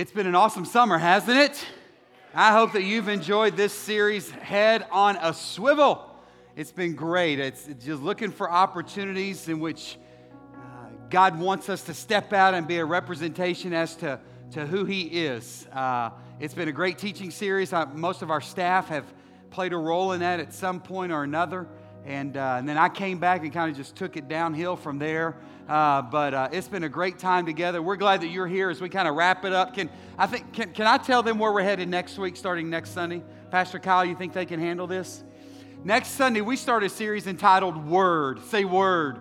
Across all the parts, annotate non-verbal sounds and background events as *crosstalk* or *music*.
It's been an awesome summer, hasn't it? I hope that you've enjoyed this series, Head on a Swivel. It's been great. It's just looking for opportunities in which uh, God wants us to step out and be a representation as to, to who He is. Uh, it's been a great teaching series. Most of our staff have played a role in that at some point or another. And, uh, and then I came back and kind of just took it downhill from there. Uh, but uh, it's been a great time together. We're glad that you're here as we kind of wrap it up. Can I think? Can, can I tell them where we're headed next week, starting next Sunday? Pastor Kyle, you think they can handle this? Next Sunday, we start a series entitled Word. Say Word.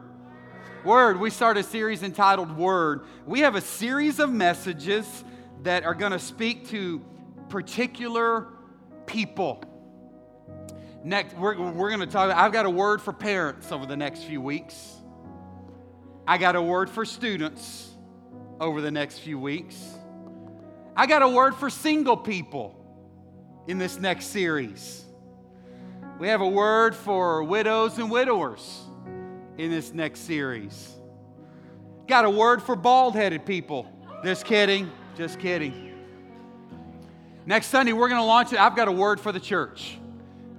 Word. We start a series entitled Word. We have a series of messages that are going to speak to particular people. Next, we're, we're going to talk. I've got a word for parents over the next few weeks. I got a word for students over the next few weeks. I got a word for single people in this next series. We have a word for widows and widowers in this next series. Got a word for bald headed people. Just kidding, just kidding. Next Sunday, we're going to launch it. I've got a word for the church.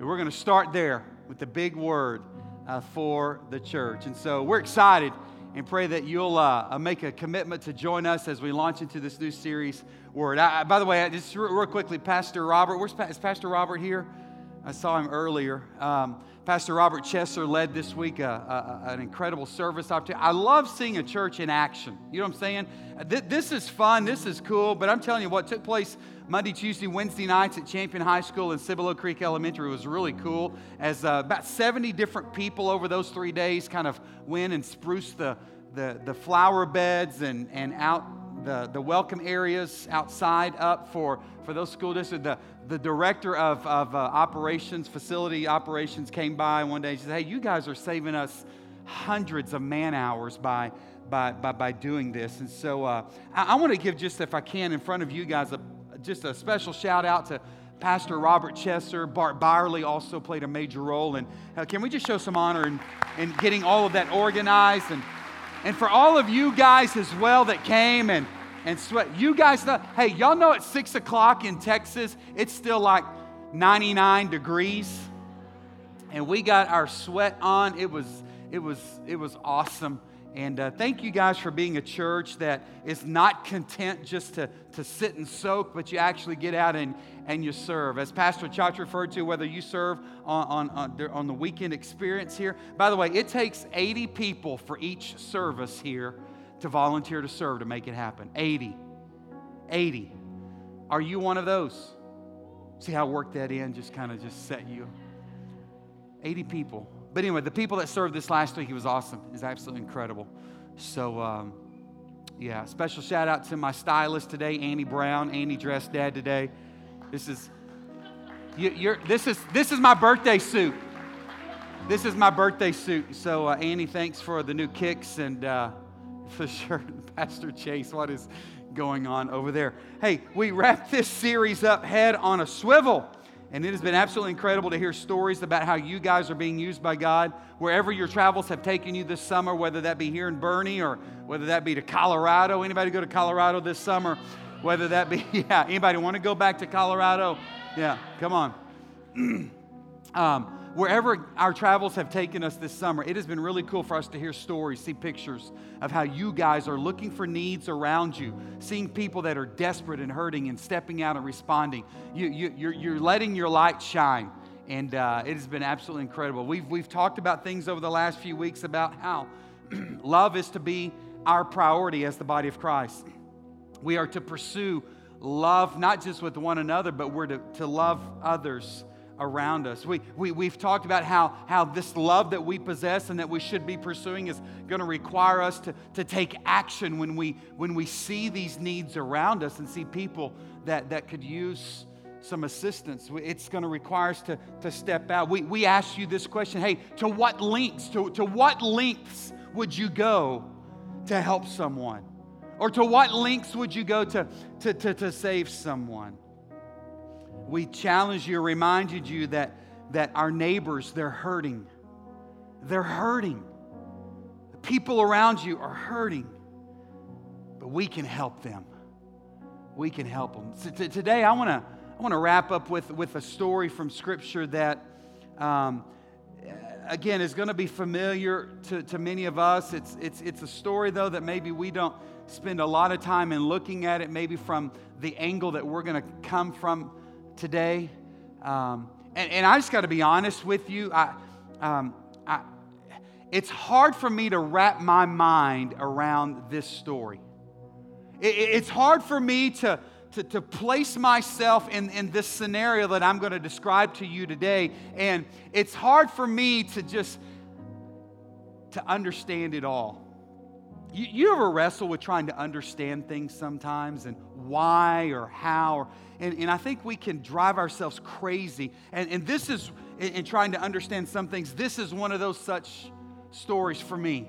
And we're going to start there with the big word uh, for the church. And so we're excited and pray that you'll uh, make a commitment to join us as we launch into this new series, Word. I, by the way, just real quickly, Pastor Robert, where's is Pastor Robert here? I saw him earlier. Um, Pastor Robert Chesser led this week a, a, an incredible service opportunity. I love seeing a church in action. You know what I'm saying? This is fun. This is cool. But I'm telling you what took place Monday, Tuesday, Wednesday nights at Champion High School and Cibolo Creek Elementary was really cool. As uh, about 70 different people over those three days kind of went and spruced the, the, the flower beds and, and out the, the welcome areas outside up for, for those school districts. The, the director of, of uh, operations, facility operations, came by one day and said, Hey, you guys are saving us hundreds of man hours by, by, by, by doing this. And so uh, I, I want to give just, if I can, in front of you guys, a, just a special shout out to Pastor Robert Chesser. Bart Byerly also played a major role. And uh, can we just show some honor in, in getting all of that organized? And, and for all of you guys as well that came and and sweat. You guys know, hey, y'all know at six o'clock in Texas, it's still like 99 degrees. And we got our sweat on. It was, it was, it was awesome. And uh, thank you guys for being a church that is not content just to, to sit and soak, but you actually get out and, and you serve. As Pastor Chach referred to, whether you serve on, on, on, on the weekend experience here. By the way, it takes 80 people for each service here to volunteer to serve to make it happen. 80. 80. Are you one of those? See how I worked that in, just kind of just set you. 80 people. But anyway, the people that served this last week, it was awesome. It was absolutely incredible. So, um, yeah, special shout out to my stylist today, Annie Brown. Annie dressed dad today. This is, you, this is, this is my birthday suit. This is my birthday suit. So, uh, Annie, thanks for the new kicks and, uh, *laughs* for sure. Pastor Chase, what is going on over there? Hey, we wrap this series up head on a swivel. And it has been absolutely incredible to hear stories about how you guys are being used by God wherever your travels have taken you this summer, whether that be here in Boerne or whether that be to Colorado. Anybody go to Colorado this summer? Whether that be, *laughs* yeah, anybody want to go back to Colorado? Yeah, come on. *clears throat* um, wherever our travels have taken us this summer, it has been really cool for us to hear stories, see pictures of how you guys are looking for needs around you, seeing people that are desperate and hurting and stepping out and responding. You, you, you're, you're letting your light shine. And uh, it has been absolutely incredible. We've, we've talked about things over the last few weeks about how *clears throat* love is to be our priority as the body of Christ. We are to pursue love, not just with one another, but we're to, to love others around us. We, we, we've talked about how, how this love that we possess and that we should be pursuing is going to require us to, to take action when we, when we see these needs around us and see people that, that could use some assistance. It's going to require us to, to step out. We, we ask you this question hey, to what lengths, to, to what lengths would you go to help someone? Or to what lengths would you go to, to, to, to save someone? We challenged you, reminded you that, that our neighbors, they're hurting. They're hurting. The people around you are hurting, but we can help them. we can help them. So t- today, I want to I want to wrap up with, with a story from Scripture that, um, again, is going to be familiar to, to many of us. It's, it's, it's a story, though, that maybe we don't spend a lot of time in looking at it, maybe from the angle that we're going to come from today. Um, and, and I just got to be honest with you. I, um, I, it's hard for me to wrap my mind around this story. It, it's hard for me to to, to place myself in, in this scenario that I'm going to describe to you today. And it's hard for me to just to understand it all. You, you ever wrestle with trying to understand things sometimes and why or how? Or, and, and I think we can drive ourselves crazy. And, and this is, in, in trying to understand some things, this is one of those such stories for me.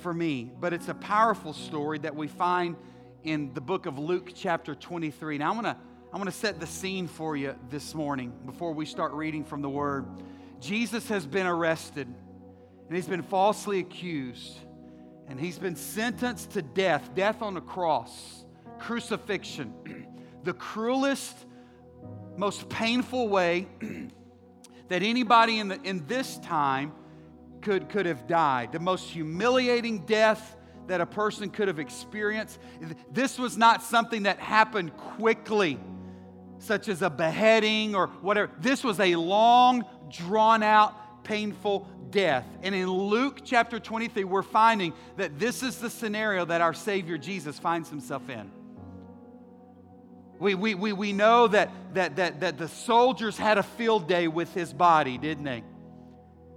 For me. But it's a powerful story that we find in the book of Luke, chapter 23. Now, I want to I want to set the scene for you this morning before we start reading from the Word. Jesus has been arrested and he's been falsely accused and he's been sentenced to death, death on the cross, crucifixion, *clears throat* the cruelest, most painful way *clears throat* that anybody in, the, in this time could, could have died, the most humiliating death that a person could have experienced. This was not something that happened quickly, such as a beheading or whatever. This was a long, drawn out, painful death. And in Luke chapter 23, we're finding that this is the scenario that our Savior Jesus finds himself in. We, we, we, we know that, that, that, that the soldiers had a field day with his body, didn't they?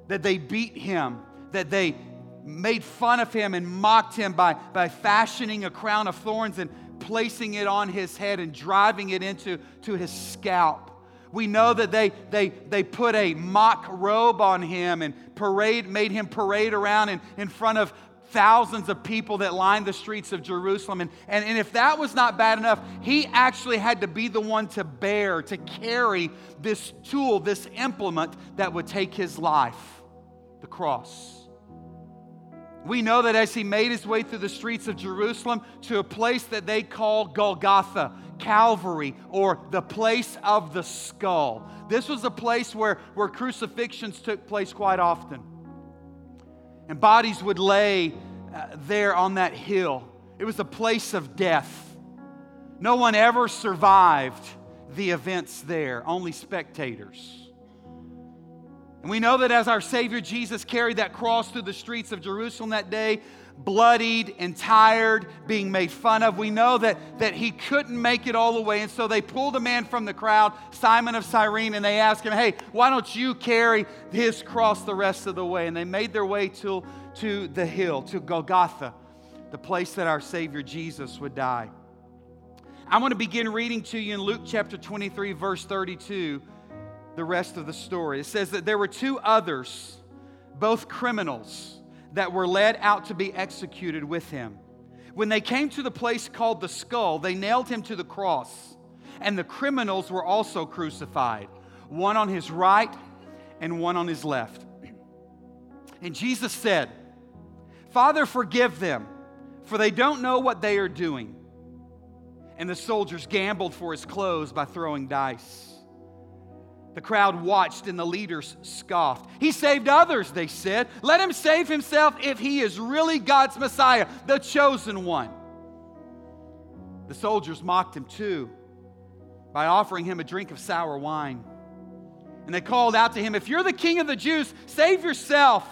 That they beat him, that they made fun of him and mocked him by, by fashioning a crown of thorns and placing it on his head and driving it into to his scalp. We know that they, they, they put a mock robe on him and parade, made him parade around in, in front of thousands of people that lined the streets of Jerusalem. And, and, and if that was not bad enough, he actually had to be the one to bear, to carry this tool, this implement that would take his life the cross. We know that as he made his way through the streets of Jerusalem to a place that they call Golgotha, Calvary, or the place of the skull. This was a place where, where crucifixions took place quite often. And bodies would lay uh, there on that hill. It was a place of death. No one ever survived the events there, only spectators. And we know that as our Savior Jesus carried that cross through the streets of Jerusalem that day, bloodied and tired, being made fun of, we know that, that he couldn't make it all the way. And so they pulled a man from the crowd, Simon of Cyrene, and they asked him, Hey, why don't you carry his cross the rest of the way? And they made their way to, to the hill, to Golgotha, the place that our Savior Jesus would die. I want to begin reading to you in Luke chapter 23, verse 32 the rest of the story. It says that there were two others, both criminals, that were led out to be executed with him. When they came to the place called the skull, they nailed him to the cross, and the criminals were also crucified, one on his right and one on his left. And Jesus said, Father, forgive them, for they don't know what they are doing. And the soldiers gambled for his clothes by throwing dice. The crowd watched and the leaders scoffed. He saved others, they said. Let him save himself if he is really God's Messiah, the chosen one. The soldiers mocked him too by offering him a drink of sour wine. And they called out to him, If you're the king of the Jews, save yourself.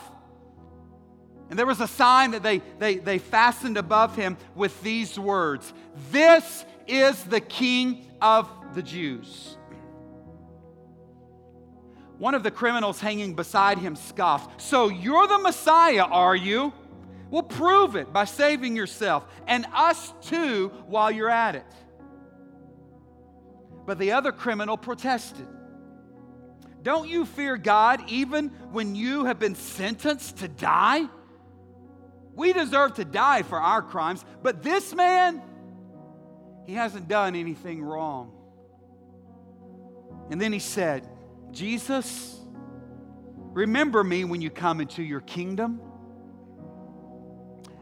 And there was a sign that they, they, they fastened above him with these words This is the king of the Jews. One of the criminals hanging beside him scoffed, So you're the Messiah, are you? Well, prove it by saving yourself and us too while you're at it. But the other criminal protested. Don't you fear God even when you have been sentenced to die? We deserve to die for our crimes, but this man, he hasn't done anything wrong. And then he said, Jesus, remember me when you come into your kingdom.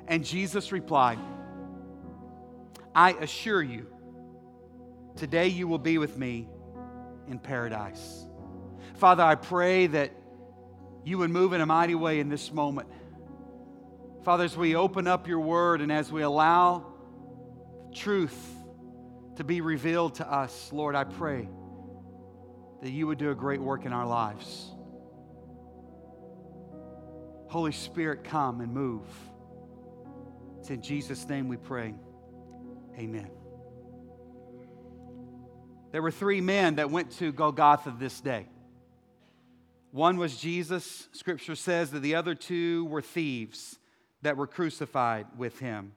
And Jesus replied, I assure you, today you will be with me in paradise. Father, I pray that you would move in a mighty way in this moment. Father, as we open up your word and as we allow truth to be revealed to us, Lord, I pray that you would do a great work in our lives. Holy Spirit, come and move. It's in Jesus' name we pray. Amen. There were three men that went to Golgotha this day. One was Jesus. Scripture says that the other two were thieves that were crucified with him.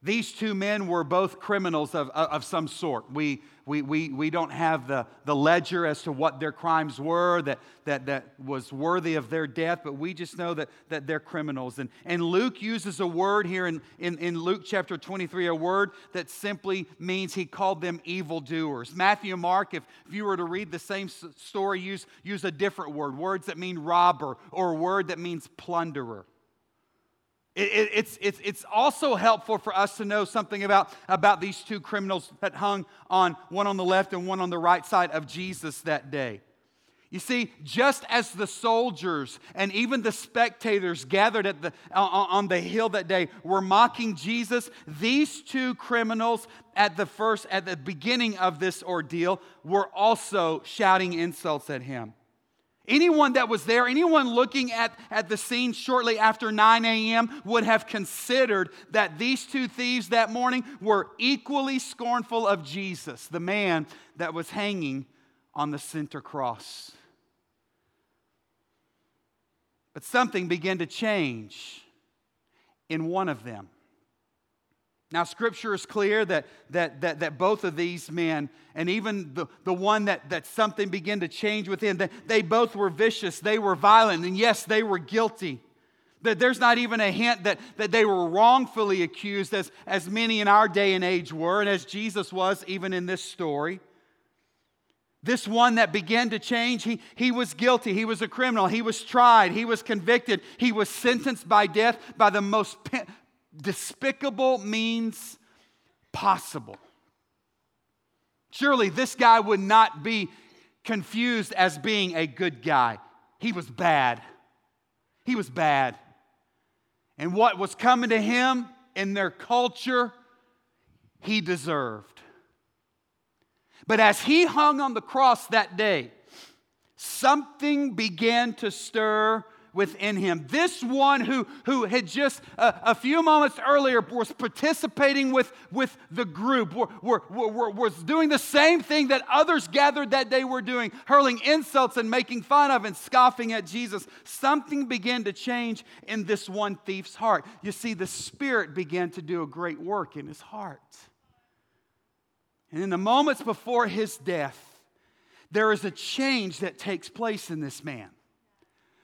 These two men were both criminals of, of some sort. We, we, we, we don't have the, the ledger as to what their crimes were that, that, that was worthy of their death, but we just know that, that they're criminals. And, and Luke uses a word here in, in, in Luke chapter 23, a word that simply means he called them evildoers. Matthew Mark, if, if you were to read the same story, use, use a different word, words that mean robber or a word that means plunderer. It, it, it's, it's, it's also helpful for us to know something about, about these two criminals that hung on one on the left and one on the right side of Jesus that day. You see, just as the soldiers and even the spectators gathered at the, on the hill that day were mocking Jesus, these two criminals at the first, at the beginning of this ordeal, were also shouting insults at him. Anyone that was there, anyone looking at, at the scene shortly after 9 a.m., would have considered that these two thieves that morning were equally scornful of Jesus, the man that was hanging on the center cross. But something began to change in one of them. Now, scripture is clear that, that, that, that both of these men, and even the, the one that, that something began to change within, that they both were vicious, they were violent, and yes, they were guilty. That there's not even a hint that, that they were wrongfully accused, as, as many in our day and age were, and as Jesus was even in this story. This one that began to change, he, he was guilty. He was a criminal. He was tried. He was convicted. He was sentenced by death by the most despicable means possible. Surely this guy would not be confused as being a good guy. He was bad. He was bad. And what was coming to him in their culture, he deserved. But as he hung on the cross that day, something began to stir within him. This one who, who had just a, a few moments earlier was participating with, with the group, were, were, were, was doing the same thing that others gathered that day were doing, hurling insults and making fun of and scoffing at Jesus. Something began to change in this one thief's heart. You see, the Spirit began to do a great work in his heart. And in the moments before his death, there is a change that takes place in this man.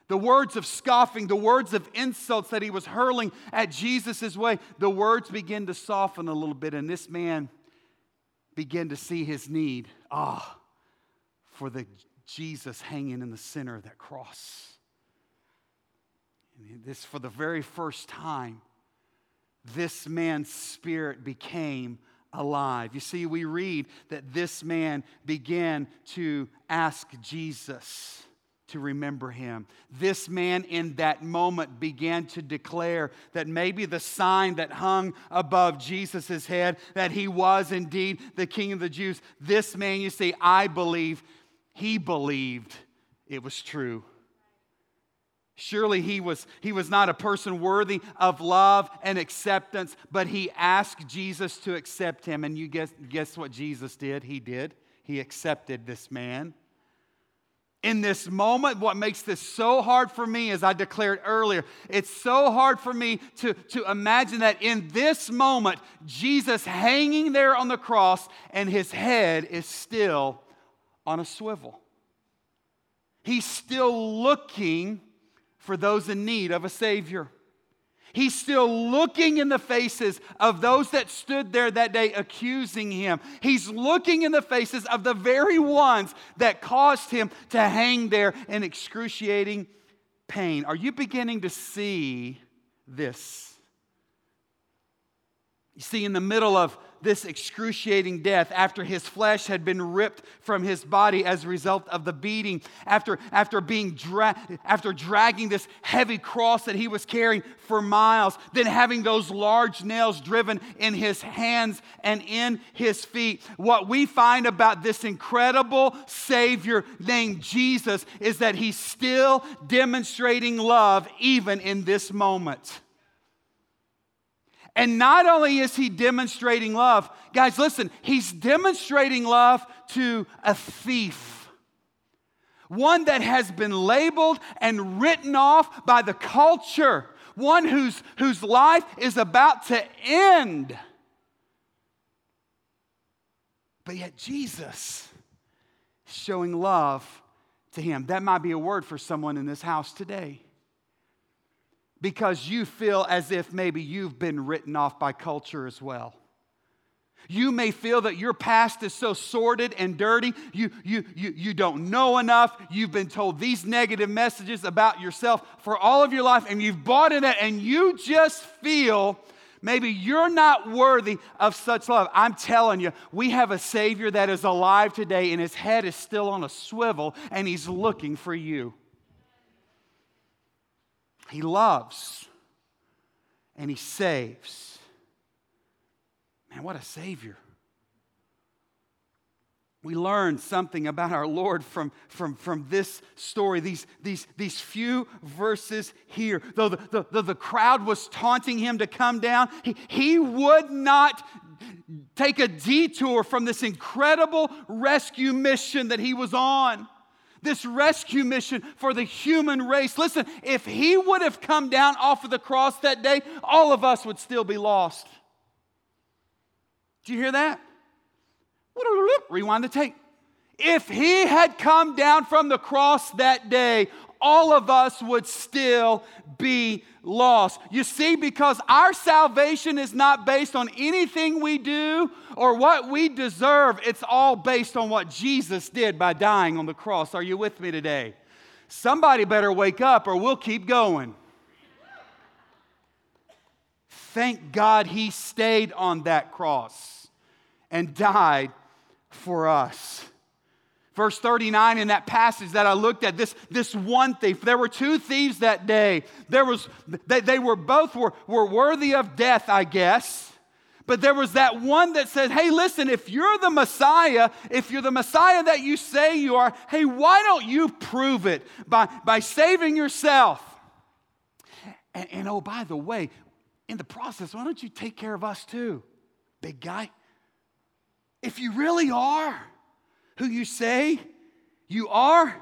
The words of scoffing, the words of insults that he was hurling at Jesus' way, the words begin to soften a little bit, and this man began to see his need. Ah, for the Jesus hanging in the center of that cross. And this, for the very first time, this man's spirit became alive. You see, we read that this man began to ask Jesus to remember him. This man in that moment began to declare that maybe the sign that hung above Jesus' head, that he was indeed the king of the Jews, this man, you see, I believe he believed it was true. Surely he was, he was not a person worthy of love and acceptance, but he asked Jesus to accept him. And you guess, guess what Jesus did? He did. He accepted this man in this moment, what makes this so hard for me, as I declared earlier, it's so hard for me to, to imagine that in this moment, Jesus hanging there on the cross and his head is still on a swivel. He's still looking for those in need of a Savior. He's still looking in the faces of those that stood there that day accusing him. He's looking in the faces of the very ones that caused him to hang there in excruciating pain. Are you beginning to see this? You see, in the middle of this excruciating death, after his flesh had been ripped from his body as a result of the beating, after, after being dra- after dragging this heavy cross that he was carrying for miles, then having those large nails driven in his hands and in his feet. What we find about this incredible Savior named Jesus is that he's still demonstrating love even in this moment. And not only is he demonstrating love, guys, listen, he's demonstrating love to a thief. One that has been labeled and written off by the culture, one whose, whose life is about to end. But yet, Jesus is showing love to him. That might be a word for someone in this house today because you feel as if maybe you've been written off by culture as well. You may feel that your past is so sordid and dirty, you, you, you, you don't know enough. You've been told these negative messages about yourself for all of your life, and you've bought in it, and you just feel maybe you're not worthy of such love. I'm telling you, we have a Savior that is alive today, and his head is still on a swivel, and he's looking for you. He loves and He saves. Man, what a Savior. We learn something about our Lord from, from, from this story, these, these, these few verses here. Though the, the, the, crowd was taunting him to come down, he, he would not take a detour from this incredible rescue mission that he was on this rescue mission for the human race. Listen, if he would have come down off of the cross that day, all of us would still be lost. Do you hear that? Rewind the tape. If he had come down from the cross that day, all of us would still be lost. You see, because our salvation is not based on anything we do or what we deserve, it's all based on what Jesus did by dying on the cross. Are you with me today? Somebody better wake up or we'll keep going. Thank God he stayed on that cross and died for us. Verse 39 in that passage that I looked at, this, this one thief, there were two thieves that day. There was, they, they were both were, were worthy of death, I guess. But there was that one that said, Hey, listen, if you're the Messiah, if you're the Messiah that you say you are, hey, why don't you prove it by, by saving yourself? And, and oh, by the way, in the process, why don't you take care of us too, big guy? If you really are who you say you are?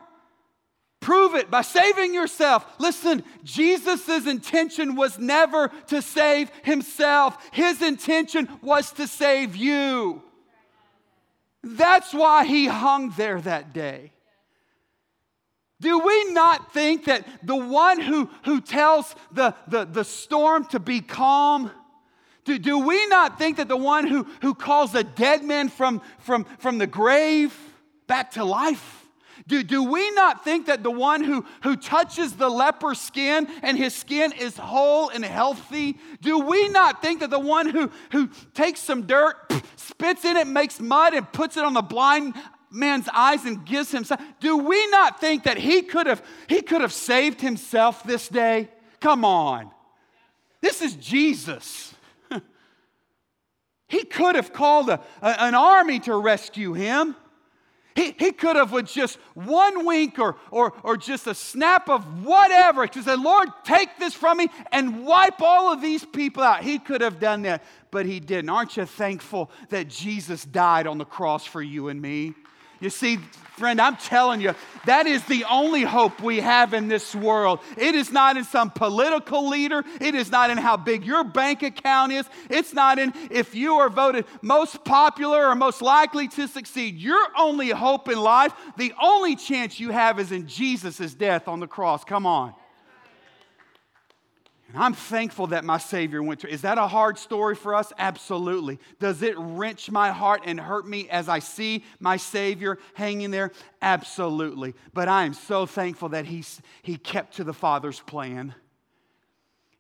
Prove it by saving yourself. Listen, Jesus' intention was never to save himself, his intention was to save you. That's why he hung there that day. Do we not think that the one who, who tells the, the, the storm to be calm, do, do we not think that the one who, who calls a dead man from, from, from the grave back to life? Do, do we not think that the one who, who touches the leper's skin and his skin is whole and healthy? Do we not think that the one who, who takes some dirt, *sniffs* spits in it, makes mud, and puts it on the blind man's eyes and gives him sight? Do we not think that he could have he could have saved himself this day? Come on. This is Jesus. He could have called a, a, an army to rescue him. He, he could have, with just one wink or, or, or just a snap of whatever, to say, Lord, take this from me and wipe all of these people out. He could have done that, but he didn't. Aren't you thankful that Jesus died on the cross for you and me? You see, friend, I'm telling you, that is the only hope we have in this world. It is not in some political leader, it is not in how big your bank account is, it's not in if you are voted most popular or most likely to succeed. Your only hope in life, the only chance you have is in Jesus' death on the cross. Come on. And I'm thankful that my Savior went through. Is that a hard story for us? Absolutely. Does it wrench my heart and hurt me as I see my Savior hanging there? Absolutely. But I am so thankful that he, he kept to the Father's plan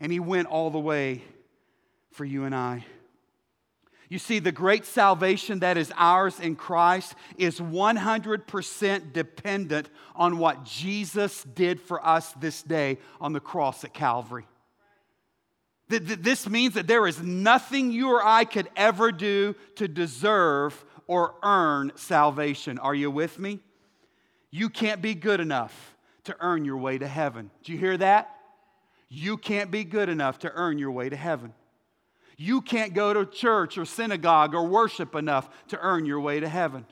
and He went all the way for you and I. You see, the great salvation that is ours in Christ is 100% dependent on what Jesus did for us this day on the cross at Calvary. This means that there is nothing you or I could ever do to deserve or earn salvation. Are you with me? You can't be good enough to earn your way to heaven. Do you hear that? You can't be good enough to earn your way to heaven. You can't go to church or synagogue or worship enough to earn your way to heaven.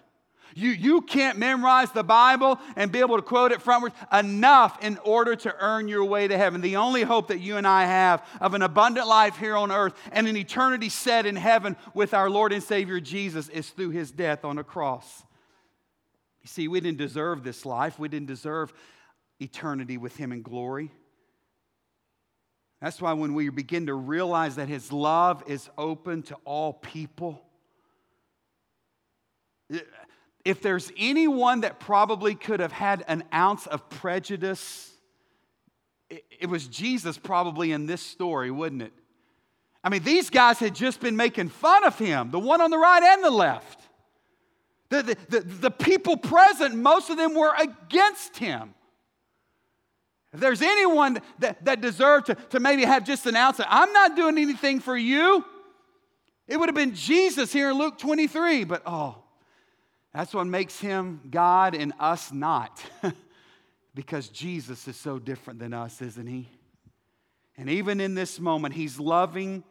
You, you can't memorize the Bible and be able to quote it frontwards enough in order to earn your way to heaven. The only hope that you and I have of an abundant life here on earth and an eternity set in heaven with our Lord and Savior Jesus is through his death on a cross. You see, we didn't deserve this life, we didn't deserve eternity with him in glory. That's why when we begin to realize that His love is open to all people, if there's anyone that probably could have had an ounce of prejudice, it was Jesus probably in this story, wouldn't it? I mean, these guys had just been making fun of him, the one on the right and the left. The, the, the, the people present, most of them were against him. If there's anyone that, that deserved to, to maybe have just an ounce, I'm not doing anything for you. It would have been Jesus here in Luke 23, but oh, that's what makes him God and us not. *laughs* because Jesus is so different than us, isn't he? And even in this moment, he's loving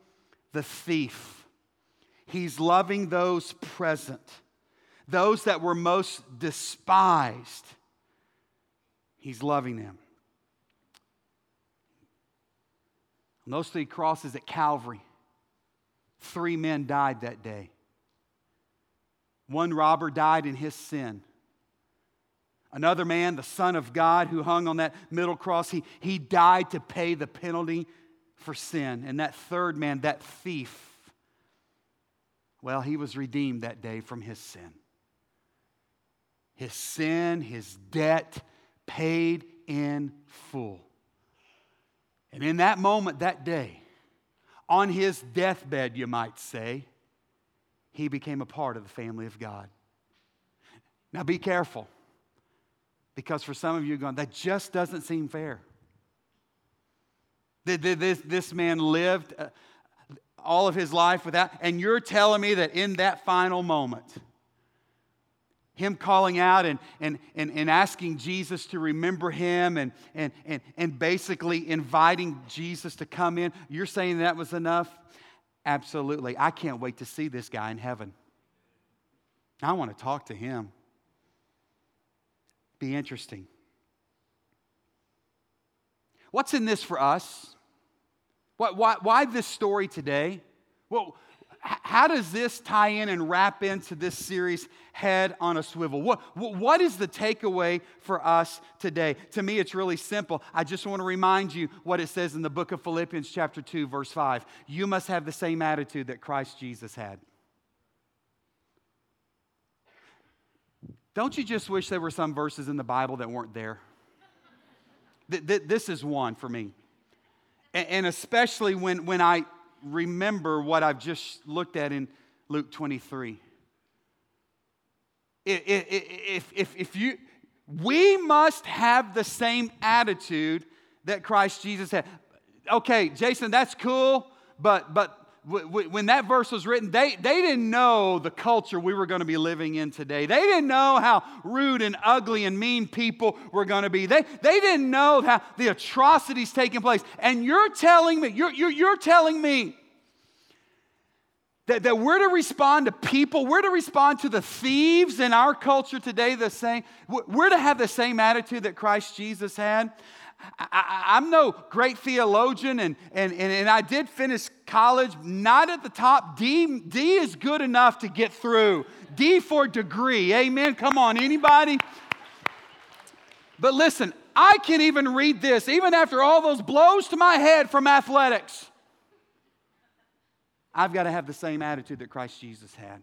the thief, he's loving those present, those that were most despised. He's loving them. On those three crosses at Calvary, three men died that day. One robber died in his sin. Another man, the Son of God, who hung on that middle cross, he, he died to pay the penalty for sin. And that third man, that thief, well, he was redeemed that day from his sin. His sin, his debt, paid in full. And in that moment, that day, on his deathbed, you might say, he became a part of the family of God. Now be careful, because for some of you, going, that just doesn't seem fair. This, this man lived uh, all of his life without, and you're telling me that in that final moment, him calling out and, and, and, and asking Jesus to remember him and, and, and, and basically inviting Jesus to come in. You're saying that was enough? Absolutely. I can't wait to see this guy in heaven. I want to talk to him. Be interesting. What's in this for us? Why, why, why this story today? Well, how does this tie in and wrap into this series, Head on a Swivel? What, what is the takeaway for us today? To me, it's really simple. I just want to remind you what it says in the book of Philippians, chapter 2, verse 5. You must have the same attitude that Christ Jesus had. Don't you just wish there were some verses in the Bible that weren't there? This is one for me. And especially when, when I remember what I've just looked at in Luke 23. If, if, if you, we must have the same attitude that Christ Jesus had. Okay, Jason, that's cool, but, but when that verse was written, they, they didn't know the culture we were going to be living in today. They didn't know how rude and ugly and mean people were going to be. They, they didn't know how the atrocities taking place. And you're telling me, you're, you're, you're telling me that, that we're to respond to people, we're to respond to the thieves in our culture today the same. We're to have the same attitude that Christ Jesus had. I, am no great theologian, and, and, and, and I did finish college not at the top. D, D is good enough to get through. D for degree. Amen. Come on, anybody? But listen, I can even read this, even after all those blows to my head from athletics. I've got to have the same attitude that Christ Jesus had.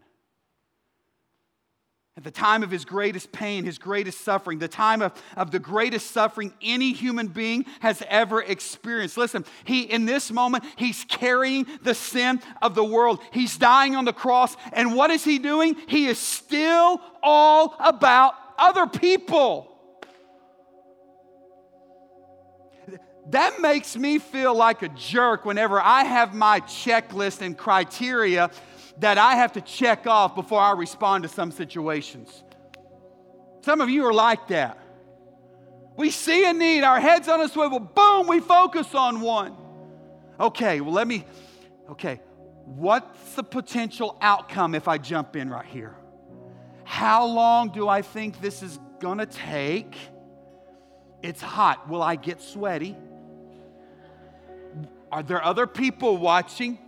At the time of his greatest pain, his greatest suffering, the time of, of the greatest suffering any human being has ever experienced. Listen, he in this moment, he's carrying the sin of the world. He's dying on the cross. And what is he doing? He is still all about other people. That makes me feel like a jerk whenever I have my checklist and criteria that I have to check off before I respond to some situations. Some of you are like that. We see a need, our head's on a swivel, boom, we focus on one. Okay, well, let me, okay, what's the potential outcome if I jump in right here? How long do I think this is gonna take? It's hot. Will I get sweaty? Are there other people watching?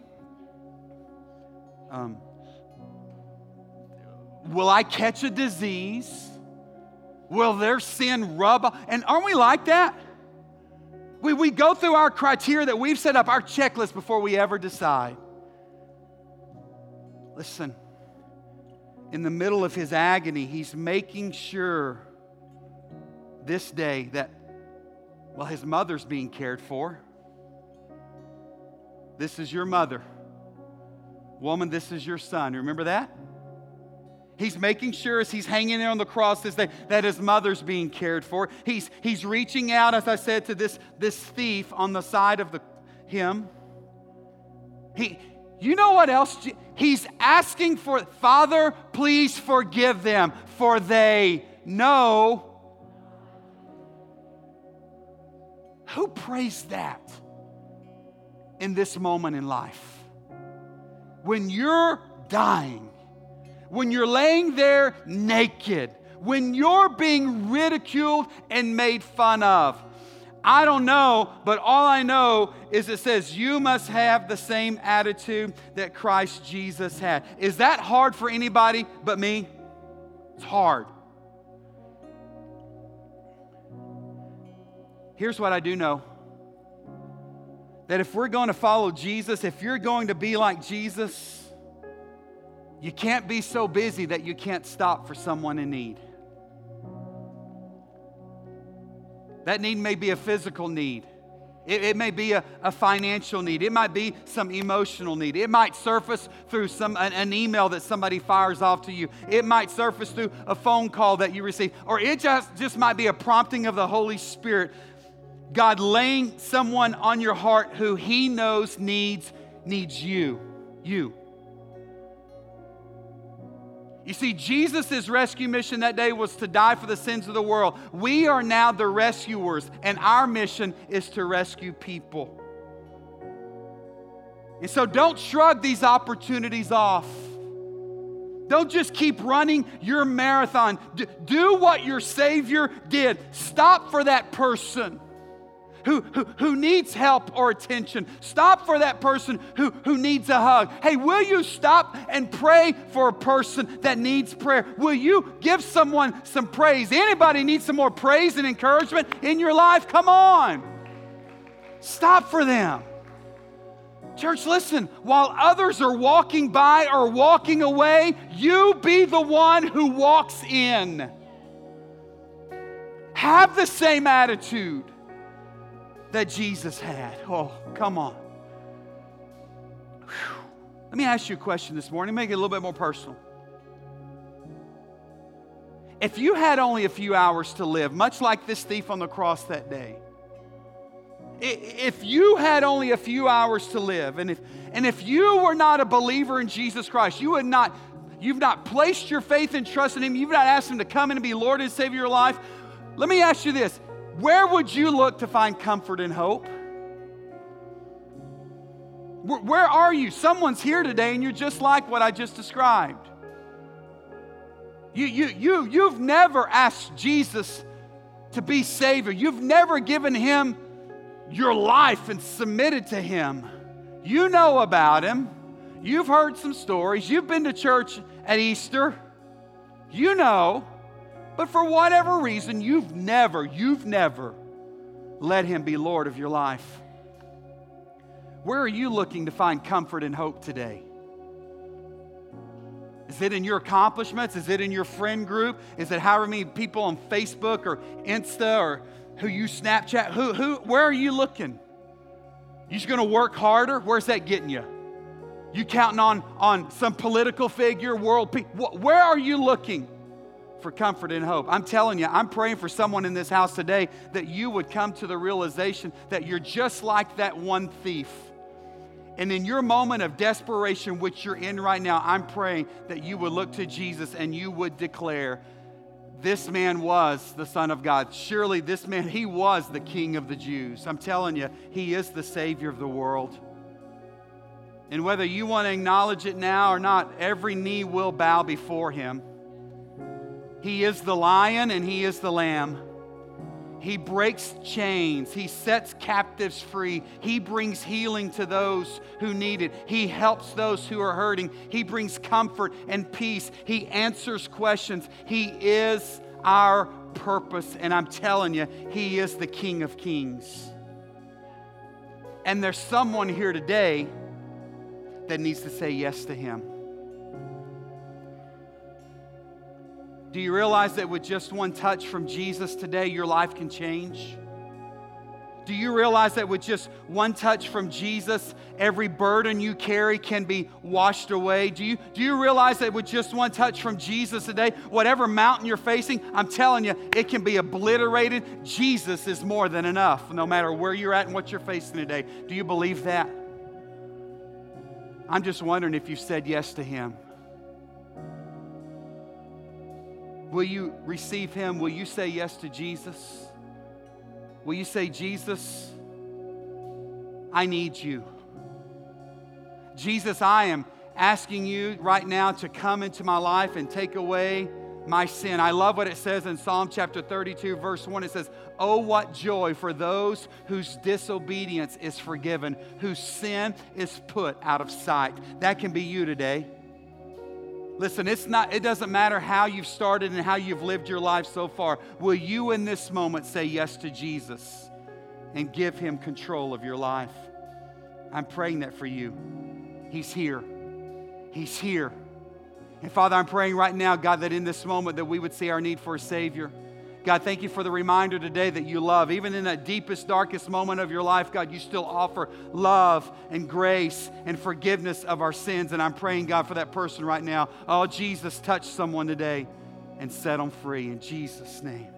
Um, will I catch a disease? Will their sin rub? And aren't we like that? We, we go through our criteria that we've set up, our checklist before we ever decide. Listen, in the middle of his agony, he's making sure this day that, well, his mother's being cared for. This is your mother. Woman, this is your son. Remember that? He's making sure as he's hanging there on the cross this day that his mother's being cared for. He's, he's reaching out, as I said, to this, this thief on the side of the, him. He, you know what else? He's asking for, Father, please forgive them, for they know. Who prays that in this moment in life? When you're dying, when you're laying there naked, when you're being ridiculed and made fun of. I don't know, but all I know is it says you must have the same attitude that Christ Jesus had. Is that hard for anybody but me? It's hard. Here's what I do know that if we're going to follow Jesus, if you're going to be like Jesus, you can't be so busy that you can't stop for someone in need. That need may be a physical need. It, it, may be a, a financial need. It might be some emotional need. It might surface through some, an, an email that somebody fires off to you. It might surface through a phone call that you receive. Or it just, just might be a prompting of the Holy Spirit God laying someone on your heart who He knows needs needs you. You. You see, Jesus' rescue mission that day was to die for the sins of the world. We are now the rescuers, and our mission is to rescue people. And so don't shrug these opportunities off. Don't just keep running your marathon. do what your Savior did. Stop for that person who, who, who needs help or attention. Stop for that person who, who needs a hug. Hey, will you stop and pray for a person that needs prayer? Will you give someone some praise? Anybody needs some more praise and encouragement in your life? Come on. Stop for them. Church, listen, while others are walking by or walking away, you be the one who walks in. Have the same attitude that Jesus had. Oh, come on. Whew. Let me ask you a question this morning, make it a little bit more personal. If you had only a few hours to live, much like this thief on the cross that day, if you had only a few hours to live, and if, and if you were not a believer in Jesus Christ, you would not, you've not placed your faith and trust in Him, you've not asked Him to come in and be Lord and Savior of your life, let me ask you this where would you look to find comfort and hope? Where are you? Someone's here today and you're just like what I just described. You, you, you, you've never asked Jesus to be Savior. You've never given Him your life and submitted to Him. You know about Him. You've heard some stories. You've been to church at Easter. You know. But for whatever reason, you've never, you've never let Him be Lord of your life. Where are you looking to find comfort and hope today? Is it in your accomplishments? Is it in your friend group? Is it however many people on Facebook or Insta or who you Snapchat? Who, who, where are you looking? You just gonna work harder? Where's that getting you? You counting on, on some political figure, world peace? Where are you looking for comfort and hope? I'm telling you, I'm praying for someone in this house today that you would come to the realization that you're just like that one thief. And in your moment of desperation, which you're in right now, I'm praying that you would look to Jesus and you would declare, This man was the Son of God. Surely this man, he was the King of the Jews. I'm telling you, he is the Savior of the world. And whether you want to acknowledge it now or not, every knee will bow before him. He is the lion and he is the lamb. He breaks chains. He sets captives free. He brings healing to those who need it. He helps those who are hurting. He brings comfort and peace. He answers questions. He is our purpose. And I'm telling you, He is the King of Kings. And there's someone here today that needs to say yes to Him. Do you realize that with just one touch from Jesus today, your life can change? Do you realize that with just one touch from Jesus, every burden you carry can be washed away? Do you, do you realize that with just one touch from Jesus today, whatever mountain you're facing, I'm telling you, it can be obliterated? Jesus is more than enough, no matter where you're at and what you're facing today. Do you believe that? I'm just wondering if you've said yes to Him. Will you receive Him? Will you say yes to Jesus? Will you say, Jesus, I need you? Jesus, I am asking you right now to come into my life and take away my sin. I love what it says in Psalm chapter 32, verse 1. It says, Oh, what joy for those whose disobedience is forgiven, whose sin is put out of sight. That can be you today. Listen, it's not, it doesn't matter how you've started and how you've lived your life so far. Will you in this moment say yes to Jesus and give him control of your life? I'm praying that for you. He's here. He's here. And Father, I'm praying right now, God, that in this moment that we would see our need for a Savior. God, thank you for the reminder today that you love. Even in that deepest, darkest moment of your life, God, you still offer love and grace and forgiveness of our sins. And I'm praying, God, for that person right now. Oh, Jesus, touch someone today and set them free in Jesus' name.